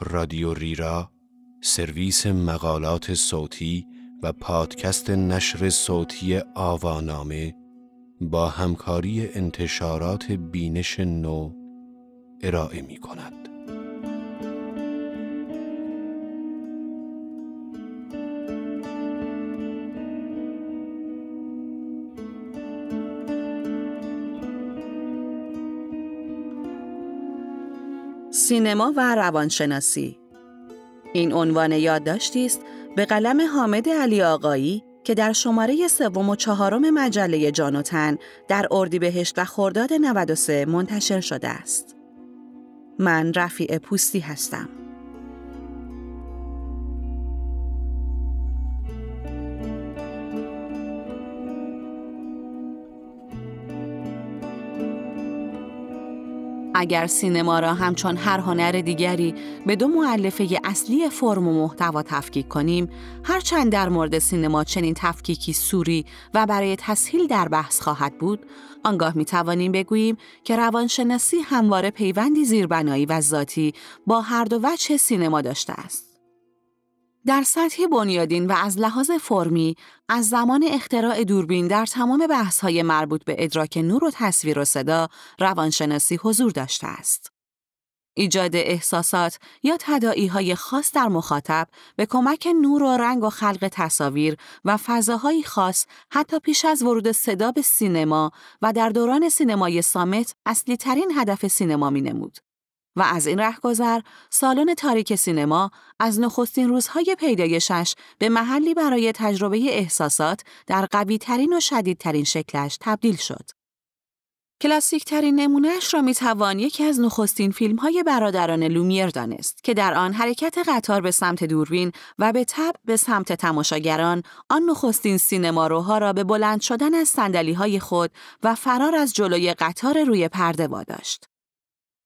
رادیو ریرا سرویس مقالات صوتی و پادکست نشر صوتی آوانامه با همکاری انتشارات بینش نو ارائه می کند. سینما و روانشناسی این عنوان یادداشتی است به قلم حامد علی آقایی که در شماره سوم و چهارم مجله جان و تن در اردیبهشت و خرداد 93 منتشر شده است. من رفیع پوستی هستم. اگر سینما را همچون هر هنر دیگری به دو معلفه اصلی فرم و محتوا تفکیک کنیم، هرچند در مورد سینما چنین تفکیکی سوری و برای تسهیل در بحث خواهد بود، آنگاه می توانیم بگوییم که روانشناسی همواره پیوندی زیربنایی و ذاتی با هر دو وجه سینما داشته است. در سطح بنیادین و از لحاظ فرمی از زمان اختراع دوربین در تمام بحث‌های مربوط به ادراک نور و تصویر و صدا روانشناسی حضور داشته است. ایجاد احساسات یا تدائی های خاص در مخاطب به کمک نور و رنگ و خلق تصاویر و فضاهایی خاص حتی پیش از ورود صدا به سینما و در دوران سینمای سامت اصلی ترین هدف سینما می نمود. و از این رهگذر سالن تاریک سینما از نخستین روزهای پیدایشش به محلی برای تجربه احساسات در قوی ترین و شدیدترین شکلش تبدیل شد. کلاسیک ترین نمونهش را می توان یکی از نخستین فیلم های برادران لومیر دانست که در آن حرکت قطار به سمت دوربین و به تب به سمت تماشاگران آن نخستین سینما روها را به بلند شدن از سندلی های خود و فرار از جلوی قطار روی پرده واداشت.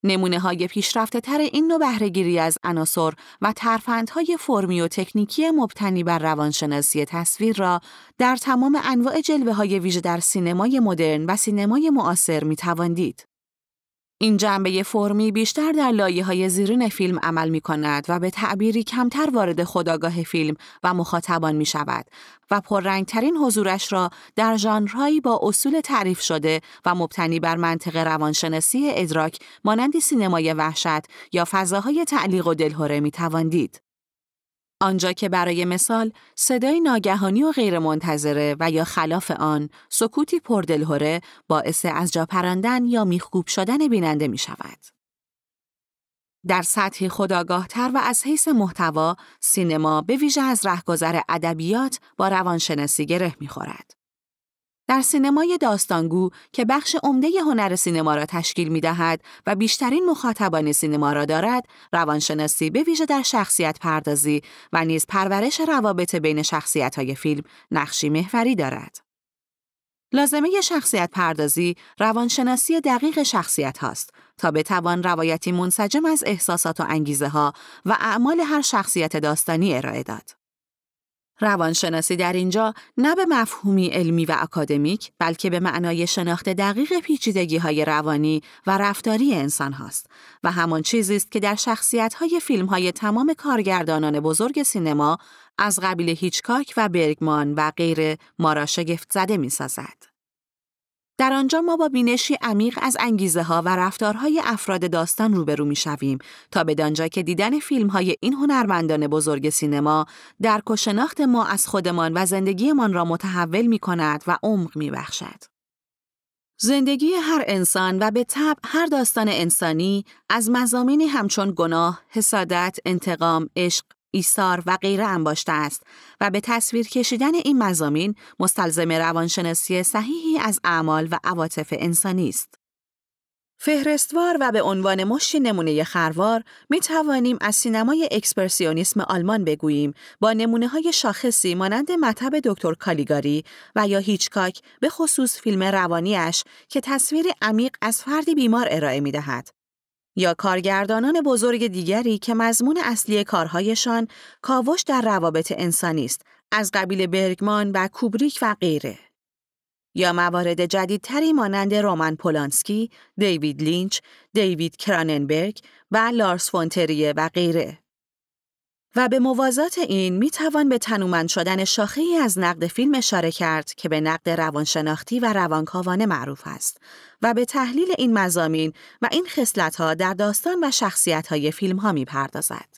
نمونه های پیشرفته تر این نوع بهرهگیری از عناصر و ترفندهای فرمی و تکنیکی مبتنی بر روانشناسی تصویر را در تمام انواع جلوه های ویژه در سینمای مدرن و سینمای معاصر می تواندید. این جنبه فرمی بیشتر در لایه های زیرین فیلم عمل می کند و به تعبیری کمتر وارد خداگاه فیلم و مخاطبان می شود و پررنگترین حضورش را در ژانرهایی با اصول تعریف شده و مبتنی بر منطق روانشناسی ادراک مانند سینمای وحشت یا فضاهای تعلیق و دلهوره می تواندید. آنجا که برای مثال صدای ناگهانی و غیرمنتظره و یا خلاف آن سکوتی پردلهوره باعث از جا پراندن یا میخکوب شدن بیننده می شود. در سطحی خداگاهتر و از حیث محتوا، سینما به ویژه از رهگذر ادبیات با روانشناسی گره می‌خورد. در سینمای داستانگو که بخش عمده هنر سینما را تشکیل می دهد و بیشترین مخاطبان سینما را دارد، روانشناسی به ویژه در شخصیت پردازی و نیز پرورش روابط بین شخصیت های فیلم نقشی محوری دارد. لازمه شخصیت پردازی روانشناسی دقیق شخصیت هاست تا بتوان روایتی منسجم از احساسات و انگیزه ها و اعمال هر شخصیت داستانی ارائه داد. روانشناسی در اینجا نه به مفهومی علمی و اکادمیک بلکه به معنای شناخت دقیق پیچیدگی های روانی و رفتاری انسان هاست و همان چیزی است که در شخصیت های فیلم های تمام کارگردانان بزرگ سینما از قبیل هیچکاک و برگمان و غیر ما را شگفت زده می سازد. در آنجا ما با بینشی عمیق از انگیزه ها و رفتارهای افراد داستان روبرو می شویم تا به دانجا که دیدن فیلم های این هنرمندان بزرگ سینما در شناخت ما از خودمان و زندگیمان را متحول می کند و عمق می بخشد. زندگی هر انسان و به طب هر داستان انسانی از مزامینی همچون گناه، حسادت، انتقام، عشق، ایثار و غیره انباشته است و به تصویر کشیدن این مزامین مستلزم روانشناسی صحیحی از اعمال و عواطف انسانی است. فهرستوار و به عنوان مشتی نمونه خروار می توانیم از سینمای اکسپرسیونیسم آلمان بگوییم با نمونه های شاخصی مانند مطب دکتر کالیگاری و یا هیچکاک به خصوص فیلم روانیش که تصویر عمیق از فردی بیمار ارائه می دهد. یا کارگردانان بزرگ دیگری که مضمون اصلی کارهایشان کاوش در روابط انسانی است از قبیل برگمان و کوبریک و غیره. یا موارد جدیدتری مانند رومن پولانسکی، دیوید لینچ، دیوید کراننبرگ و لارس فونتریه و غیره. و به موازات این می توان به تنومند شدن شاخه ای از نقد فیلم اشاره کرد که به نقد روانشناختی و روانکاوانه معروف است و به تحلیل این مزامین و این خصلت‌ها در داستان و شخصیت‌های فیلم ها می پردازد.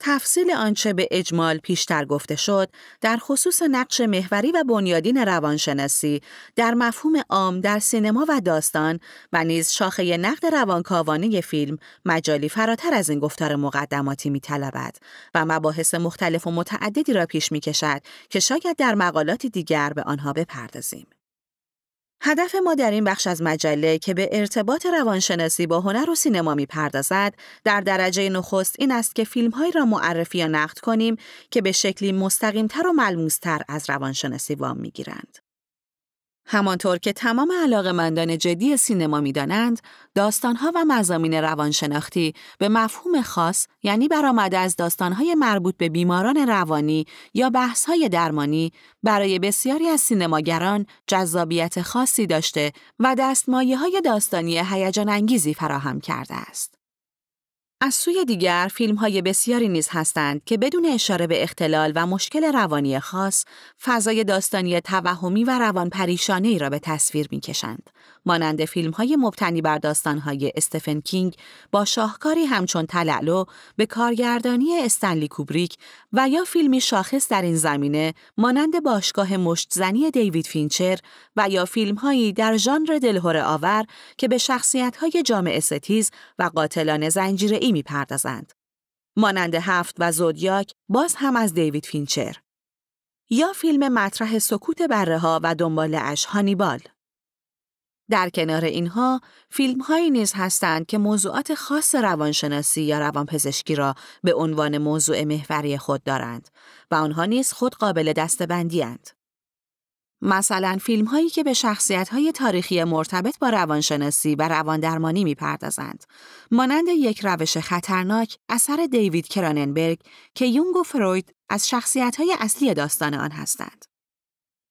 تفصیل آنچه به اجمال پیشتر گفته شد در خصوص نقش محوری و بنیادین روانشناسی در مفهوم عام در سینما و داستان و نیز شاخه نقد روانکاوانه فیلم مجالی فراتر از این گفتار مقدماتی میطلبد و مباحث مختلف و متعددی را پیش می کشد که شاید در مقالات دیگر به آنها بپردازیم. هدف ما در این بخش از مجله که به ارتباط روانشناسی با هنر و سینما می‌پردازد در درجه نخست این است که فیلمهایی را معرفی یا نقد کنیم که به شکلی مستقیمتر و ملموستر از روانشناسی وام می‌گیرند. همانطور که تمام علاقمندان جدی سینما می‌دانند، داستانها و مزامین روانشناختی به مفهوم خاص یعنی برآمده از داستانهای مربوط به بیماران روانی یا بحثهای درمانی برای بسیاری از سینماگران جذابیت خاصی داشته و دستمایه های داستانی هیجان انگیزی فراهم کرده است. از سوی دیگر فیلم های بسیاری نیز هستند که بدون اشاره به اختلال و مشکل روانی خاص فضای داستانی توهمی و روان پریشانه را به تصویر می کشند. مانند فیلم های مبتنی بر داستان های استفن کینگ با شاهکاری همچون تلألو به کارگردانی استنلی کوبریک و یا فیلمی شاخص در این زمینه مانند باشگاه مشتزنی دیوید فینچر و یا فیلم هایی در ژانر دلهره آور که به شخصیت های جامعه ستیز و قاتلان زنجیره ای می‌پردازند. مانند هفت و زودیاک باز هم از دیوید فینچر. یا فیلم مطرح سکوت بره ها و دنبال اش هانیبال. در کنار اینها فیلم هایی نیز هستند که موضوعات خاص روانشناسی یا روانپزشکی را به عنوان موضوع محوری خود دارند و آنها نیز خود قابل دستبندی اند. مثلا فیلم هایی که به شخصیت های تاریخی مرتبط با روانشناسی و رواندرمانی می‌پردازند مانند یک روش خطرناک اثر دیوید کراننبرگ که یونگ و فروید از شخصیت های اصلی داستان آن هستند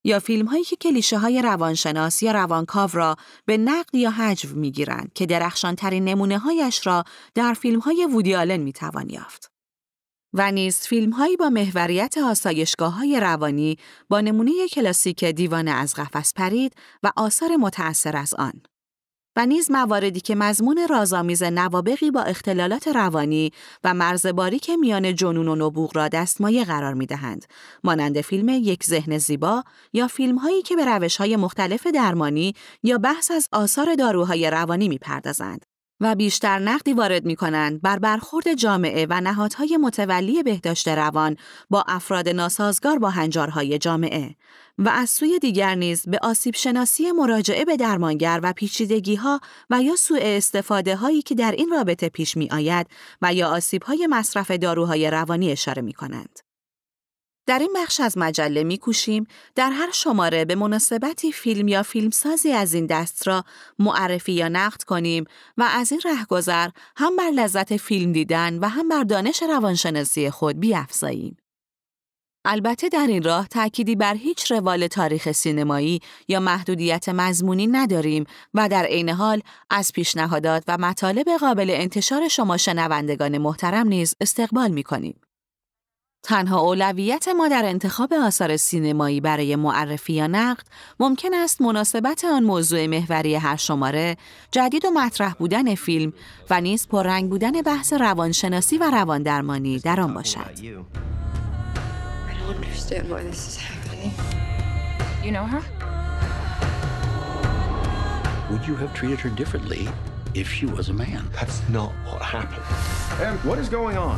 یا فیلم هایی که کلیشه های روانشناس یا روانکاو را به نقد یا حجو می گیرند که درخشان ترین نمونه هایش را در فیلم های وودی آلن می توان یافت. و نیز فیلم با محوریت آسایشگاه های روانی با نمونه کلاسیک دیوانه از قفس پرید و آثار متأثر از آن. و نیز مواردی که مضمون رازآمیز نوابقی با اختلالات روانی و مرز که میان جنون و نبوغ را دستمایه قرار می دهند، مانند فیلم یک ذهن زیبا یا فیلم هایی که به روش های مختلف درمانی یا بحث از آثار داروهای روانی می پردازند. و بیشتر نقدی وارد می کنند بر برخورد جامعه و نهادهای متولی بهداشت روان با افراد ناسازگار با هنجارهای جامعه و از سوی دیگر نیز به آسیب شناسی مراجعه به درمانگر و پیچیدگی ها و یا سوء استفاده هایی که در این رابطه پیش می آید و یا آسیب های مصرف داروهای روانی اشاره می کنند. در این بخش از مجله میکوشیم در هر شماره به مناسبتی فیلم یا فیلمسازی از این دست را معرفی یا نقد کنیم و از این رهگذر هم بر لذت فیلم دیدن و هم بر دانش روانشناسی خود بیافزاییم. البته در این راه تأکیدی بر هیچ روال تاریخ سینمایی یا محدودیت مضمونی نداریم و در عین حال از پیشنهادات و مطالب قابل انتشار شما شنوندگان محترم نیز استقبال می کنیم. تنها اولویت ما در انتخاب آثار سینمایی برای معرفی یا نقد ممکن است مناسبت آن موضوع محوری هر شماره، جدید و مطرح بودن فیلم و نیز پررنگ بودن بحث روانشناسی و رواندرمانی در آن باشد. Would you have treated her differently if she was a man? That's not what happened. And what is going on?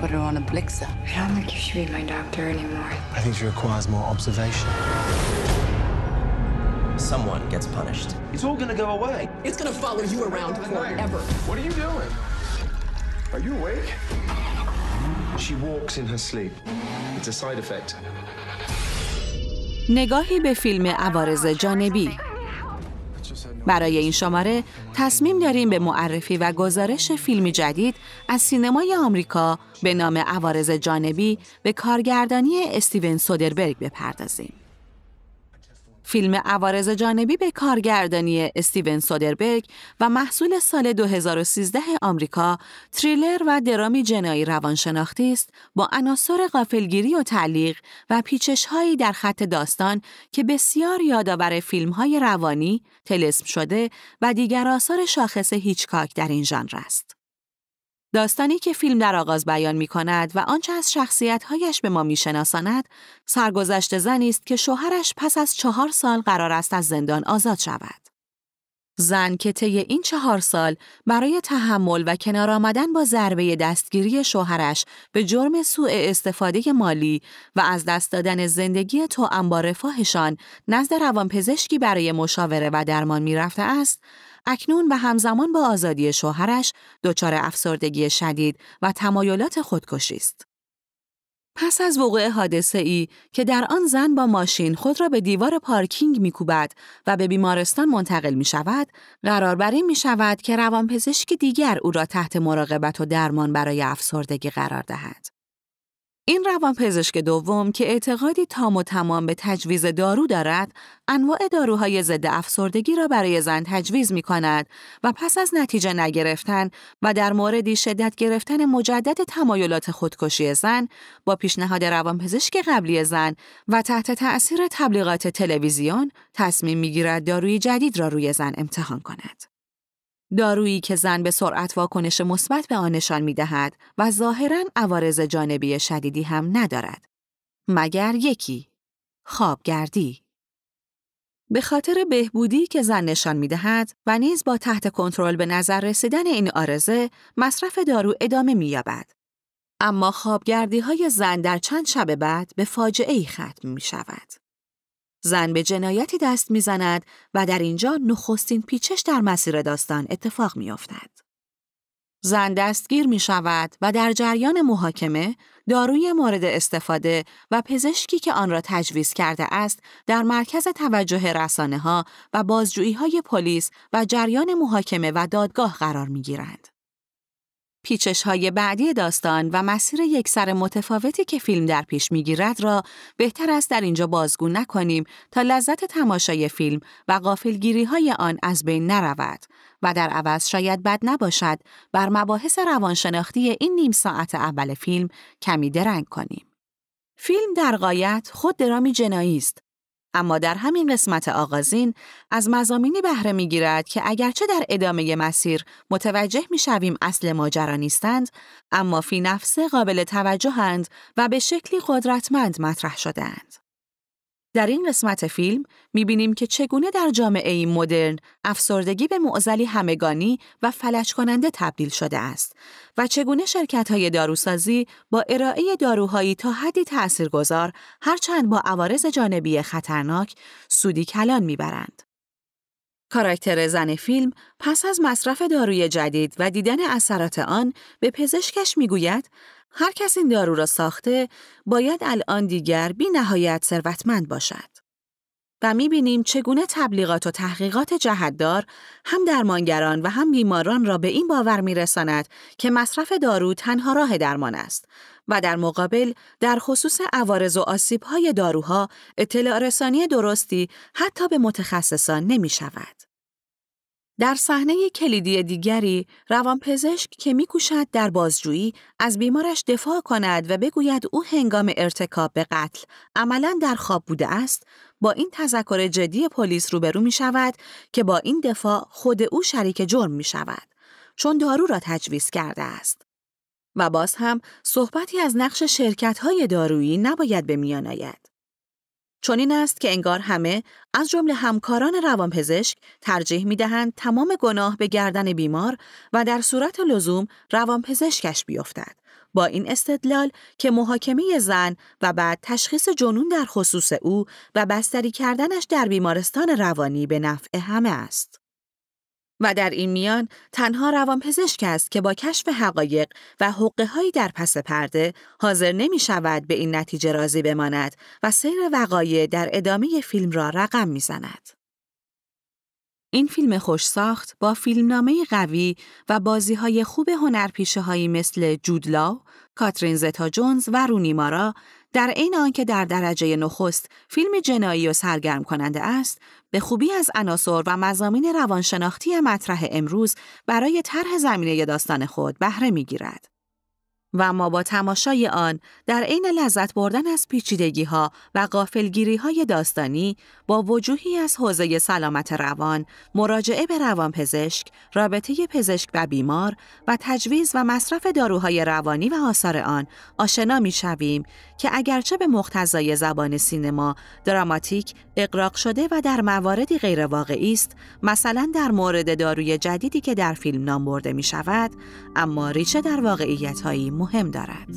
put her on a blixer. I don't think you should be my doctor anymore. I think she requires more observation. Someone gets punished. It's all gonna go away. It's gonna follow you around forever. What are you doing? Are you awake? She walks in her sleep. It's a side effect. نگاهی به فیلم عوارض جانبی برای این شماره تصمیم داریم به معرفی و گزارش فیلمی جدید از سینمای آمریکا به نام عوارض جانبی به کارگردانی استیون سودربرگ بپردازیم. فیلم عوارض جانبی به کارگردانی استیون سودربرگ و محصول سال 2013 آمریکا تریلر و درامی جنایی روانشناختی است با عناصر غافلگیری و تعلیق و پیچش هایی در خط داستان که بسیار یادآور فیلم های روانی، تلسم شده و دیگر آثار شاخص هیچکاک در این ژانر است. داستانی که فیلم در آغاز بیان می کند و آنچه از شخصیتهایش به ما می شناساند، سرگذشت زنی است که شوهرش پس از چهار سال قرار است از زندان آزاد شود. زن که طی این چهار سال برای تحمل و کنار آمدن با ضربه دستگیری شوهرش به جرم سوء استفاده مالی و از دست دادن زندگی تو با رفاهشان نزد روانپزشکی برای مشاوره و درمان می‌رفته است، اکنون و همزمان با آزادی شوهرش دچار افسردگی شدید و تمایلات خودکشی است. پس از وقوع حادثه ای که در آن زن با ماشین خود را به دیوار پارکینگ میکوبد و به بیمارستان منتقل می شود، قرار بر این می شود که روانپزشک دیگر او را تحت مراقبت و درمان برای افسردگی قرار دهد. این روانپزشک دوم که اعتقادی تام و تمام به تجویز دارو دارد، انواع داروهای ضد افسردگی را برای زن تجویز می کند و پس از نتیجه نگرفتن و در موردی شدت گرفتن مجدد تمایلات خودکشی زن با پیشنهاد روانپزشک قبلی زن و تحت تأثیر تبلیغات تلویزیون تصمیم می‌گیرد داروی جدید را روی زن امتحان کند. دارویی که زن به سرعت واکنش مثبت به آن نشان می دهد و ظاهرا عوارض جانبی شدیدی هم ندارد. مگر یکی خوابگردی به خاطر بهبودی که زن نشان می دهد و نیز با تحت کنترل به نظر رسیدن این آرزه مصرف دارو ادامه می یابد. اما خوابگردی های زن در چند شب بعد به فاجعه ای ختم می شود. زن به جنایتی دست می‌زند و در اینجا نخستین پیچش در مسیر داستان اتفاق میافتد. زن دستگیر می شود و در جریان محاکمه داروی مورد استفاده و پزشکی که آن را تجویز کرده است در مرکز توجه رسانه ها و بازجویی های پلیس و جریان محاکمه و دادگاه قرار می گیرند. پیچش های بعدی داستان و مسیر یک سر متفاوتی که فیلم در پیش می‌گیرد را بهتر است در اینجا بازگو نکنیم تا لذت تماشای فیلم و غافلگیری های آن از بین نرود و در عوض شاید بد نباشد بر مباحث روانشناختی این نیم ساعت اول فیلم کمی درنگ کنیم. فیلم در قایت خود درامی جنایی است اما در همین قسمت آغازین از مزامینی بهره می‌گیرد که اگرچه در ادامه مسیر متوجه می‌شویم اصل ماجرا نیستند اما فی نفسه قابل توجهند و به شکلی قدرتمند مطرح شدهاند. در این قسمت فیلم می‌بینیم که چگونه در جامعه این مدرن افسردگی به معزلی همگانی و فلج کننده تبدیل شده است و چگونه شرکت های داروسازی با ارائه داروهایی تا حدی تأثیرگذار هرچند با عوارض جانبی خطرناک سودی کلان می‌برند. کاراکتر زن فیلم پس از مصرف داروی جدید و دیدن اثرات آن به پزشکش می‌گوید هر کس این دارو را ساخته باید الان دیگر بی نهایت ثروتمند باشد. و می‌بینیم چگونه تبلیغات و تحقیقات جهتدار هم درمانگران و هم بیماران را به این باور میرساند که مصرف دارو تنها راه درمان است و در مقابل در خصوص عوارض و آسیبهای داروها اطلاع رسانی درستی حتی به متخصصان نمی شود. در صحنه کلیدی دیگری روانپزشک که میکوشد در بازجویی از بیمارش دفاع کند و بگوید او هنگام ارتکاب به قتل عملا در خواب بوده است با این تذکر جدی پلیس روبرو می شود که با این دفاع خود او شریک جرم می شود چون دارو را تجویز کرده است. و باز هم صحبتی از نقش شرکت های دارویی نباید به میان آید. چون این است که انگار همه از جمله همکاران روانپزشک ترجیح می دهند تمام گناه به گردن بیمار و در صورت لزوم روانپزشکش بیفتد. با این استدلال که محاکمه زن و بعد تشخیص جنون در خصوص او و بستری کردنش در بیمارستان روانی به نفع همه است. و در این میان تنها روانپزشک است که با کشف حقایق و حقه در پس پرده حاضر نمی شود به این نتیجه راضی بماند و سیر وقایع در ادامه فیلم را رقم می زند. این فیلم خوش ساخت با فیلمنامه قوی و بازی های خوب هنرپیشه هایی مثل جودلاو، کاترین زتا جونز و رونی مارا در عین آنکه در درجه نخست فیلم جنایی و سرگرم کننده است، به خوبی از عناصر و مزامین روانشناختی مطرح امروز برای طرح زمینه داستان خود بهره می‌گیرد. و ما با تماشای آن در عین لذت بردن از پیچیدگی ها و غافلگیری های داستانی با وجوهی از حوزه سلامت روان، مراجعه به روانپزشک، رابطه پزشک و بیمار و تجویز و مصرف داروهای روانی و آثار آن آشنا می شویم که اگرچه به مقتضای زبان سینما دراماتیک اقراق شده و در مواردی غیر واقعی است مثلا در مورد داروی جدیدی که در فیلم نام برده می شود اما ریشه در واقعیت هایی مهم دارد.